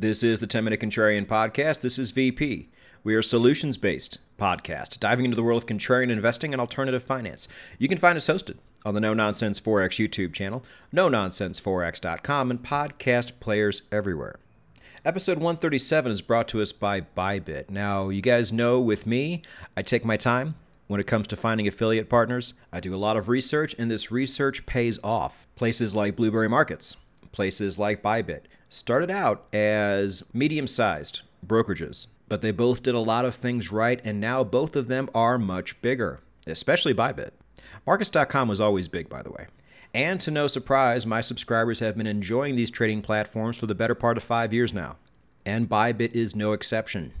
This is the 10 Minute Contrarian Podcast. This is VP. We are a solutions based podcast diving into the world of contrarian investing and alternative finance. You can find us hosted on the No Nonsense Forex YouTube channel, no nonsenseforex.com, and podcast players everywhere. Episode 137 is brought to us by Bybit. Now, you guys know with me, I take my time when it comes to finding affiliate partners. I do a lot of research, and this research pays off. Places like Blueberry Markets, places like Bybit started out as medium sized brokerages, but they both did a lot of things right, and now both of them are much bigger, especially Bybit. Markets.com was always big, by the way. And to no surprise, my subscribers have been enjoying these trading platforms for the better part of five years now. And Bybit is no exception.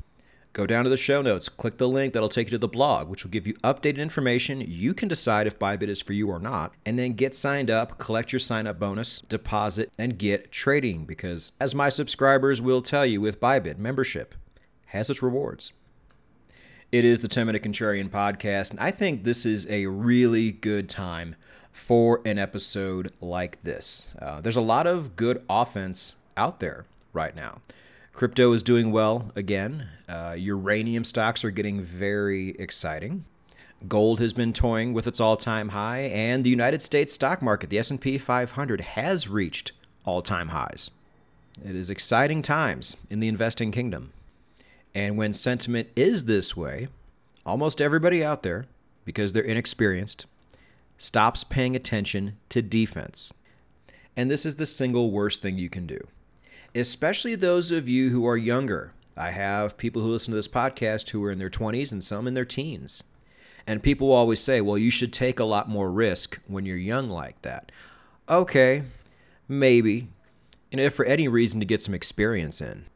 Go down to the show notes, click the link that'll take you to the blog, which will give you updated information. You can decide if Bybit is for you or not, and then get signed up, collect your sign up bonus, deposit, and get trading. Because, as my subscribers will tell you with Bybit, membership has its rewards. It is the 10 Minute Contrarian Podcast, and I think this is a really good time for an episode like this. Uh, there's a lot of good offense out there right now. Crypto is doing well again. Uh, uranium stocks are getting very exciting. Gold has been toying with its all-time high, and the United States stock market, the S&P 500, has reached all-time highs. It is exciting times in the investing kingdom. And when sentiment is this way, almost everybody out there, because they're inexperienced, stops paying attention to defense. And this is the single worst thing you can do especially those of you who are younger. I have people who listen to this podcast who are in their 20s and some in their teens. And people always say, well, you should take a lot more risk when you're young like that. Okay, maybe. And if for any reason to get some experience in.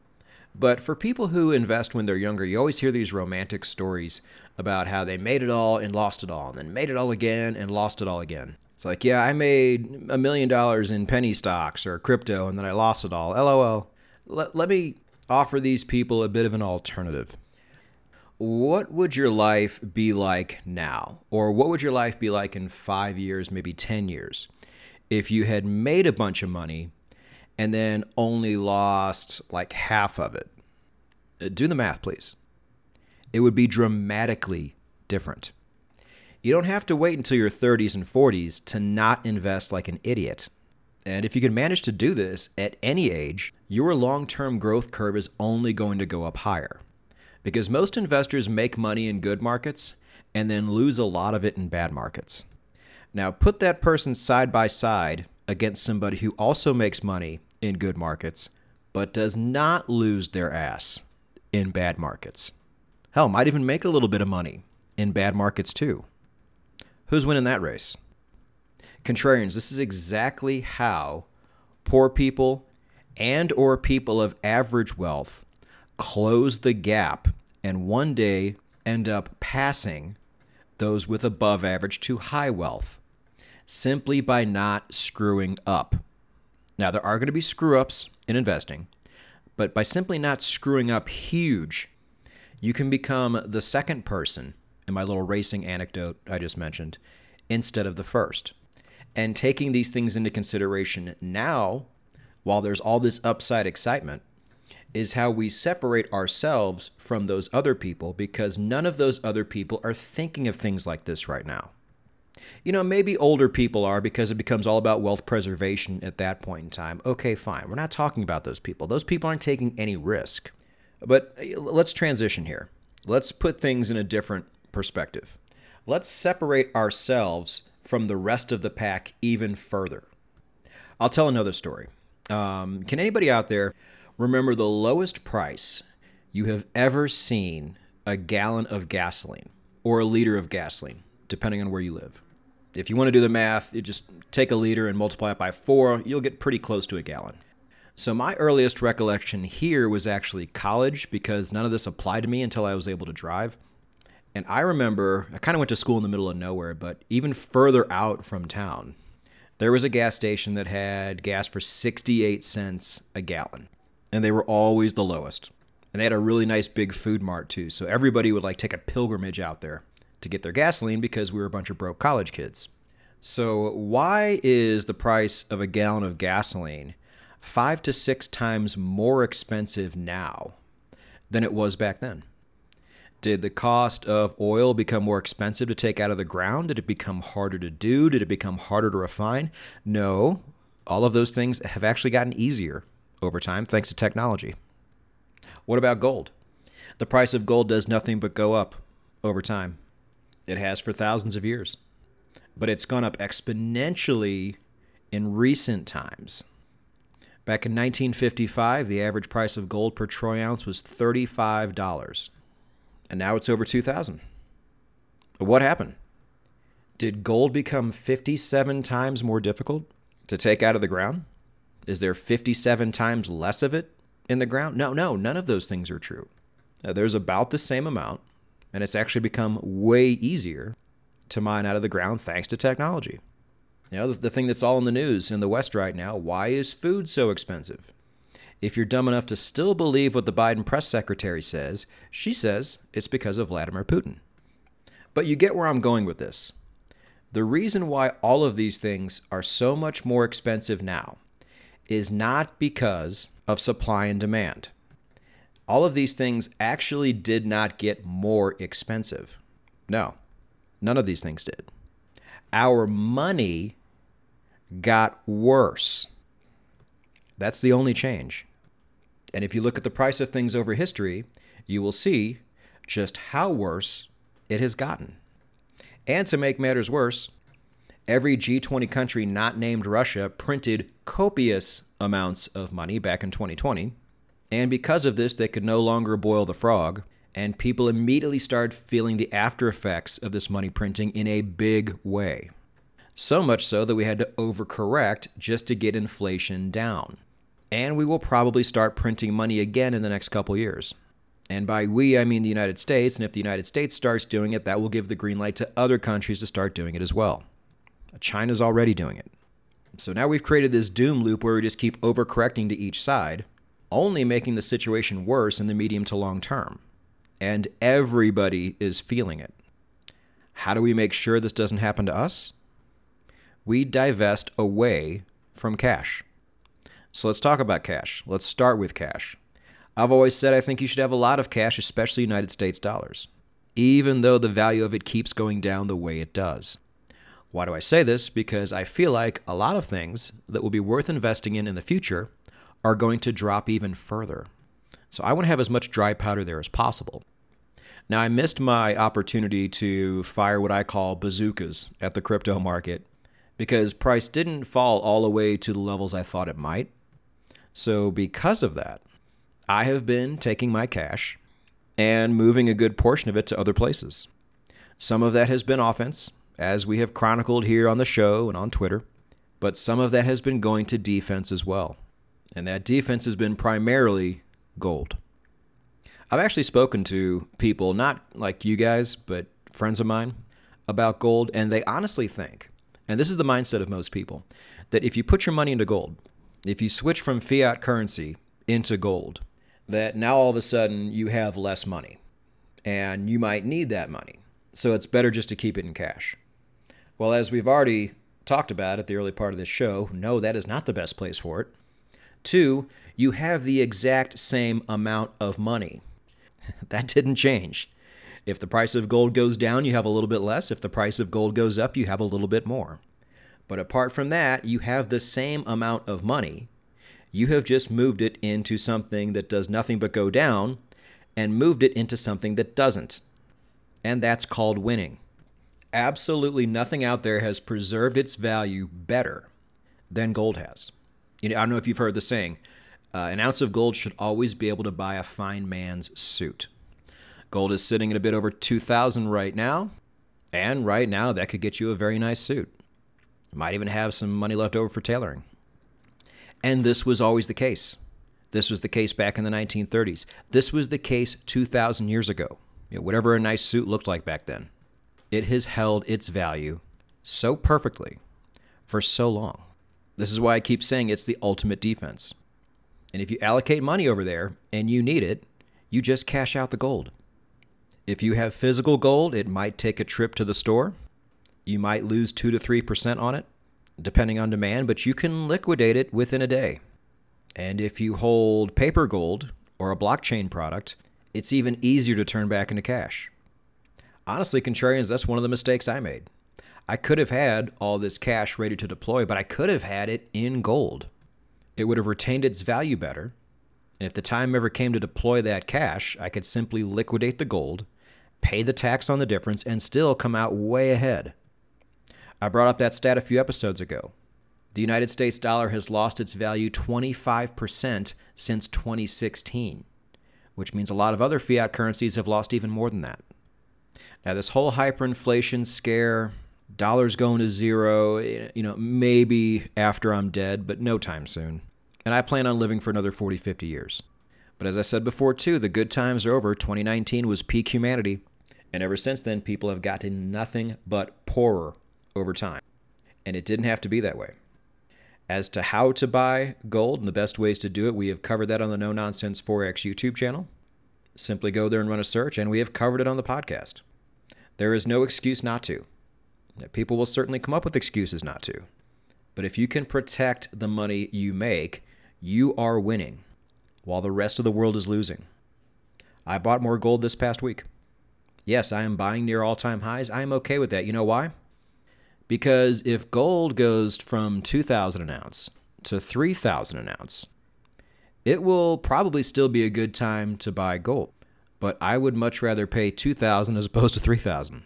But for people who invest when they're younger, you always hear these romantic stories about how they made it all and lost it all, and then made it all again and lost it all again. It's like, yeah, I made a million dollars in penny stocks or crypto and then I lost it all. LOL. Let, let me offer these people a bit of an alternative. What would your life be like now? Or what would your life be like in five years, maybe 10 years, if you had made a bunch of money and then only lost like half of it? Uh, do the math, please. It would be dramatically different. You don't have to wait until your 30s and 40s to not invest like an idiot. And if you can manage to do this at any age, your long term growth curve is only going to go up higher. Because most investors make money in good markets and then lose a lot of it in bad markets. Now, put that person side by side against somebody who also makes money in good markets but does not lose their ass in bad markets. Hell, might even make a little bit of money in bad markets too. Who's winning that race? Contrarians, this is exactly how poor people and or people of average wealth close the gap and one day end up passing those with above average to high wealth simply by not screwing up. Now, there are going to be screw ups in investing, but by simply not screwing up huge, you can become the second person in my little racing anecdote I just mentioned instead of the first. And taking these things into consideration now, while there's all this upside excitement, is how we separate ourselves from those other people because none of those other people are thinking of things like this right now. You know, maybe older people are because it becomes all about wealth preservation at that point in time. Okay, fine. We're not talking about those people. Those people aren't taking any risk. But uh, let's transition here. Let's put things in a different perspective. Let's separate ourselves from the rest of the pack even further. I'll tell another story. Um, can anybody out there remember the lowest price you have ever seen a gallon of gasoline or a liter of gasoline, depending on where you live? If you want to do the math, you just take a liter and multiply it by four, you'll get pretty close to a gallon. So, my earliest recollection here was actually college because none of this applied to me until I was able to drive. And I remember I kind of went to school in the middle of nowhere, but even further out from town, there was a gas station that had gas for 68 cents a gallon. And they were always the lowest. And they had a really nice big food mart too. So everybody would like take a pilgrimage out there to get their gasoline because we were a bunch of broke college kids. So why is the price of a gallon of gasoline five to six times more expensive now than it was back then. Did the cost of oil become more expensive to take out of the ground? Did it become harder to do? Did it become harder to refine? No. All of those things have actually gotten easier over time thanks to technology. What about gold? The price of gold does nothing but go up over time. It has for thousands of years. But it's gone up exponentially in recent times. Back in 1955, the average price of gold per troy ounce was $35 and now it's over 2000 what happened? Did gold become 57 times more difficult to take out of the ground? Is there 57 times less of it in the ground? No no none of those things are true. Now, there's about the same amount and it's actually become way easier to mine out of the ground thanks to technology. You know the, the thing that's all in the news in the west right now why is food so expensive if you're dumb enough to still believe what the Biden press secretary says, she says it's because of Vladimir Putin. But you get where I'm going with this. The reason why all of these things are so much more expensive now is not because of supply and demand. All of these things actually did not get more expensive. No, none of these things did. Our money got worse. That's the only change. And if you look at the price of things over history, you will see just how worse it has gotten. And to make matters worse, every G20 country not named Russia printed copious amounts of money back in 2020. And because of this, they could no longer boil the frog, and people immediately started feeling the after effects of this money printing in a big way. So much so that we had to overcorrect just to get inflation down and we will probably start printing money again in the next couple years. And by we, I mean the United States, and if the United States starts doing it, that will give the green light to other countries to start doing it as well. China's already doing it. So now we've created this doom loop where we just keep overcorrecting to each side, only making the situation worse in the medium to long term. And everybody is feeling it. How do we make sure this doesn't happen to us? We divest away from cash. So let's talk about cash. Let's start with cash. I've always said I think you should have a lot of cash, especially United States dollars, even though the value of it keeps going down the way it does. Why do I say this? Because I feel like a lot of things that will be worth investing in in the future are going to drop even further. So I want to have as much dry powder there as possible. Now, I missed my opportunity to fire what I call bazookas at the crypto market because price didn't fall all the way to the levels I thought it might. So, because of that, I have been taking my cash and moving a good portion of it to other places. Some of that has been offense, as we have chronicled here on the show and on Twitter, but some of that has been going to defense as well. And that defense has been primarily gold. I've actually spoken to people, not like you guys, but friends of mine, about gold, and they honestly think, and this is the mindset of most people, that if you put your money into gold, if you switch from fiat currency into gold, that now all of a sudden you have less money and you might need that money. So it's better just to keep it in cash. Well, as we've already talked about at the early part of this show, no, that is not the best place for it. Two, you have the exact same amount of money. that didn't change. If the price of gold goes down, you have a little bit less. If the price of gold goes up, you have a little bit more. But apart from that, you have the same amount of money. You have just moved it into something that does nothing but go down and moved it into something that doesn't. And that's called winning. Absolutely nothing out there has preserved its value better than gold has. You know, I don't know if you've heard the saying, uh, an ounce of gold should always be able to buy a fine man's suit. Gold is sitting at a bit over 2000 right now, and right now that could get you a very nice suit. Might even have some money left over for tailoring. And this was always the case. This was the case back in the 1930s. This was the case 2,000 years ago. You know, whatever a nice suit looked like back then. It has held its value so perfectly for so long. This is why I keep saying it's the ultimate defense. And if you allocate money over there and you need it, you just cash out the gold. If you have physical gold, it might take a trip to the store you might lose 2 to 3% on it, depending on demand, but you can liquidate it within a day. And if you hold paper gold or a blockchain product, it's even easier to turn back into cash. Honestly, contrarians, that's one of the mistakes I made. I could have had all this cash ready to deploy, but I could have had it in gold. It would have retained its value better. And if the time ever came to deploy that cash, I could simply liquidate the gold, pay the tax on the difference, and still come out way ahead. I brought up that stat a few episodes ago. The United States dollar has lost its value 25% since 2016, which means a lot of other fiat currencies have lost even more than that. Now, this whole hyperinflation scare, dollars going to zero, eh, you know, maybe after I'm dead, but no time soon. And I plan on living for another 40, 50 years. But as I said before, too, the good times are over. 2019 was peak humanity. And ever since then, people have gotten nothing but poorer over time. And it didn't have to be that way. As to how to buy gold and the best ways to do it, we have covered that on the No Nonsense Forex YouTube channel. Simply go there and run a search, and we have covered it on the podcast. There is no excuse not to. People will certainly come up with excuses not to. But if you can protect the money you make, you are winning while the rest of the world is losing. I bought more gold this past week. Yes, I am buying near all time highs. I am okay with that. You know why? Because if gold goes from 2,000 an ounce to 3,000 an ounce, it will probably still be a good time to buy gold. But I would much rather pay 2,000 as opposed to 3,000.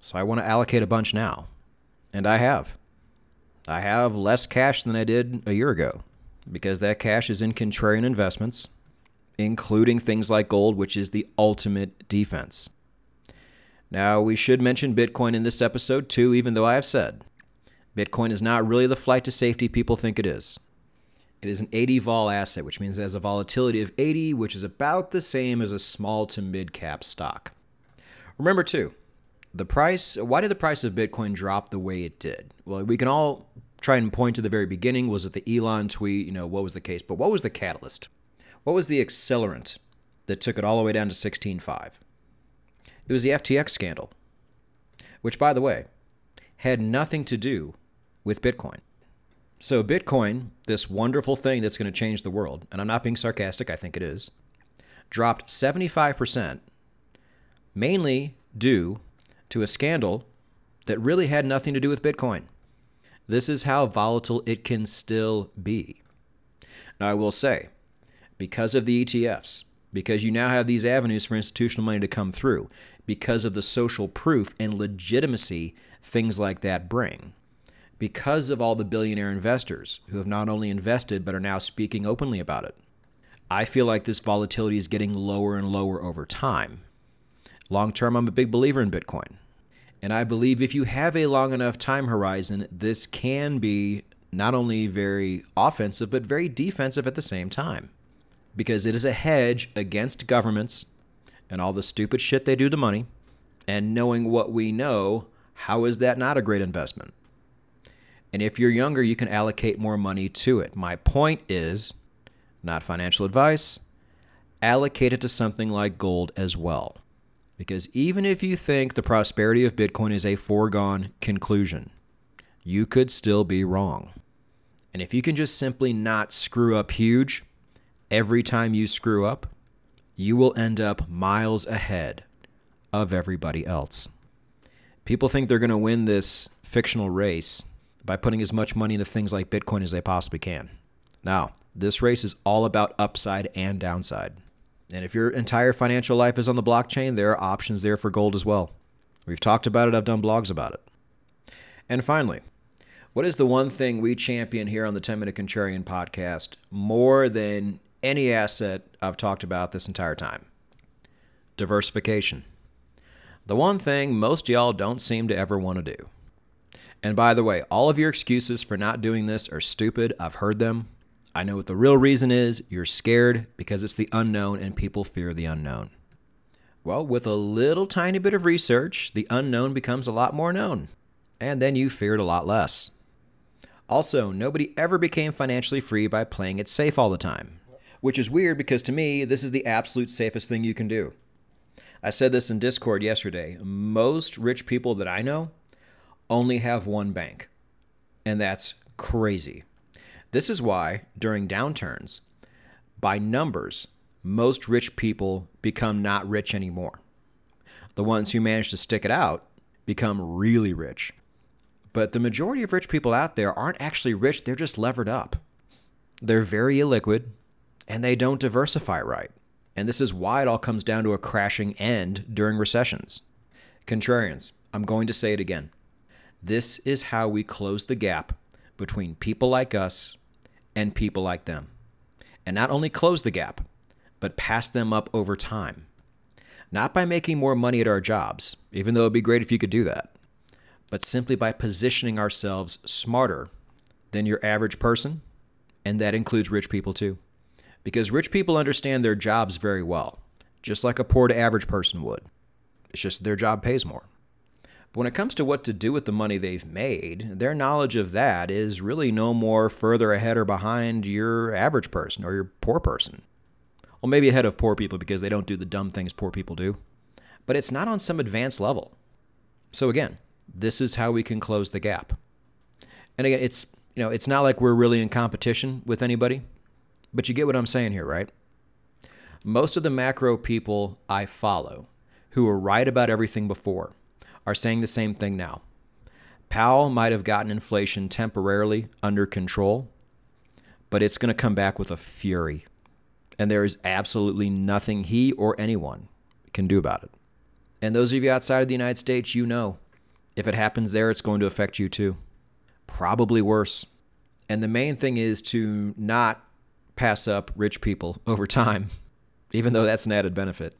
So I want to allocate a bunch now. And I have. I have less cash than I did a year ago because that cash is in contrarian investments, including things like gold, which is the ultimate defense. Now, we should mention Bitcoin in this episode too, even though I have said Bitcoin is not really the flight to safety people think it is. It is an 80 vol asset, which means it has a volatility of 80, which is about the same as a small to mid cap stock. Remember, too, the price, why did the price of Bitcoin drop the way it did? Well, we can all try and point to the very beginning. Was it the Elon tweet? You know, what was the case? But what was the catalyst? What was the accelerant that took it all the way down to 16.5? It was the FTX scandal, which, by the way, had nothing to do with Bitcoin. So, Bitcoin, this wonderful thing that's going to change the world, and I'm not being sarcastic, I think it is, dropped 75%, mainly due to a scandal that really had nothing to do with Bitcoin. This is how volatile it can still be. Now, I will say, because of the ETFs, because you now have these avenues for institutional money to come through, because of the social proof and legitimacy things like that bring, because of all the billionaire investors who have not only invested but are now speaking openly about it. I feel like this volatility is getting lower and lower over time. Long term, I'm a big believer in Bitcoin. And I believe if you have a long enough time horizon, this can be not only very offensive, but very defensive at the same time. Because it is a hedge against governments and all the stupid shit they do to money. And knowing what we know, how is that not a great investment? And if you're younger, you can allocate more money to it. My point is not financial advice, allocate it to something like gold as well. Because even if you think the prosperity of Bitcoin is a foregone conclusion, you could still be wrong. And if you can just simply not screw up huge every time you screw up, you will end up miles ahead of everybody else. People think they're going to win this fictional race by putting as much money into things like Bitcoin as they possibly can. Now, this race is all about upside and downside. And if your entire financial life is on the blockchain, there are options there for gold as well. We've talked about it, I've done blogs about it. And finally, what is the one thing we champion here on the 10 Minute Contrarian podcast more than any asset I've talked about this entire time? Diversification. The one thing most y'all don't seem to ever want to do. And by the way, all of your excuses for not doing this are stupid. I've heard them. I know what the real reason is. You're scared because it's the unknown and people fear the unknown. Well, with a little tiny bit of research, the unknown becomes a lot more known. And then you fear it a lot less. Also, nobody ever became financially free by playing it safe all the time, which is weird because to me, this is the absolute safest thing you can do. I said this in Discord yesterday. Most rich people that I know only have one bank, and that's crazy. This is why, during downturns, by numbers, most rich people become not rich anymore. The ones who manage to stick it out become really rich. But the majority of rich people out there aren't actually rich, they're just levered up. They're very illiquid and they don't diversify right. And this is why it all comes down to a crashing end during recessions. Contrarians, I'm going to say it again. This is how we close the gap between people like us and people like them. And not only close the gap, but pass them up over time. Not by making more money at our jobs, even though it'd be great if you could do that, but simply by positioning ourselves smarter than your average person, and that includes rich people too. Because rich people understand their jobs very well, just like a poor to average person would. It's just their job pays more. But when it comes to what to do with the money they've made, their knowledge of that is really no more further ahead or behind your average person or your poor person. Well, maybe ahead of poor people because they don't do the dumb things poor people do. But it's not on some advanced level. So again, this is how we can close the gap. And again, it's you know, it's not like we're really in competition with anybody, but you get what I'm saying here, right? Most of the macro people I follow who were right about everything before are saying the same thing now. Powell might have gotten inflation temporarily under control, but it's going to come back with a fury and there is absolutely nothing he or anyone can do about it. And those of you outside of the United States, you know, if it happens there, it's going to affect you too. Probably worse. And the main thing is to not pass up rich people over time, even though that's an added benefit.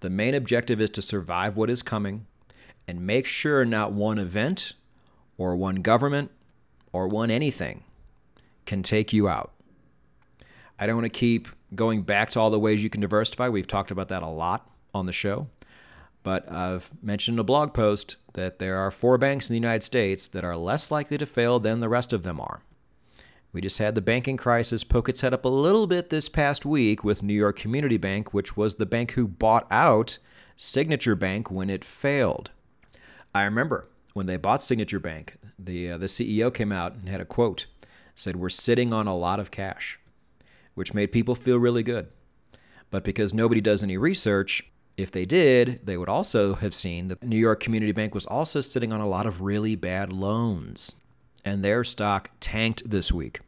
The main objective is to survive what is coming and make sure not one event or one government or one anything can take you out. I don't want to keep going back to all the ways you can diversify. We've talked about that a lot on the show. But I've mentioned in a blog post that there are four banks in the United States that are less likely to fail than the rest of them are. We just had the banking crisis poke its head up a little bit this past week with New York Community Bank, which was the bank who bought out Signature Bank when it failed. I remember when they bought Signature Bank, the uh, the CEO came out and had a quote said we're sitting on a lot of cash which made people feel really good. But because nobody does any research, if they did, they would also have seen that New York Community Bank was also sitting on a lot of really bad loans, and their stock tanked this week.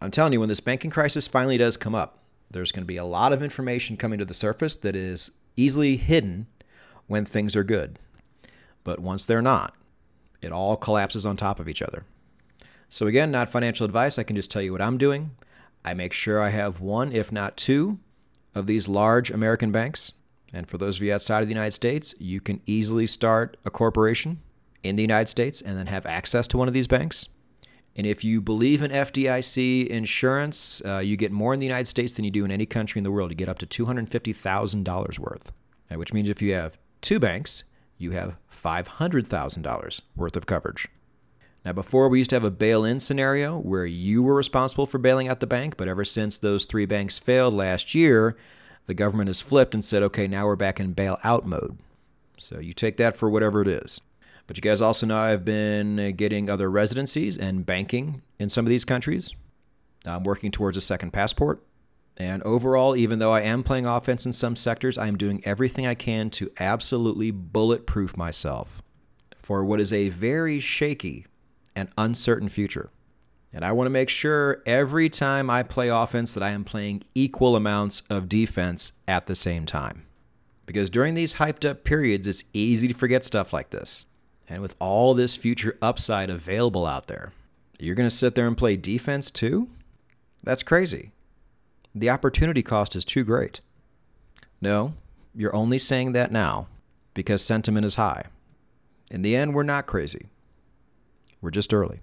I'm telling you, when this banking crisis finally does come up, there's going to be a lot of information coming to the surface that is easily hidden when things are good. But once they're not, it all collapses on top of each other. So, again, not financial advice. I can just tell you what I'm doing. I make sure I have one, if not two, of these large American banks. And for those of you outside of the United States, you can easily start a corporation in the United States and then have access to one of these banks. And if you believe in FDIC insurance, uh, you get more in the United States than you do in any country in the world. You get up to $250,000 worth, which means if you have two banks, you have $500,000 worth of coverage. Now, before we used to have a bail in scenario where you were responsible for bailing out the bank, but ever since those three banks failed last year, the government has flipped and said, okay, now we're back in bail out mode. So you take that for whatever it is. But you guys also know I've been uh, getting other residencies and banking in some of these countries. I'm working towards a second passport. And overall, even though I am playing offense in some sectors, I am doing everything I can to absolutely bulletproof myself for what is a very shaky and uncertain future. And I want to make sure every time I play offense that I am playing equal amounts of defense at the same time. Because during these hyped up periods, it's easy to forget stuff like this. And with all this future upside available out there, you're going to sit there and play defense too? That's crazy. The opportunity cost is too great. No, you're only saying that now because sentiment is high. In the end, we're not crazy. We're just early.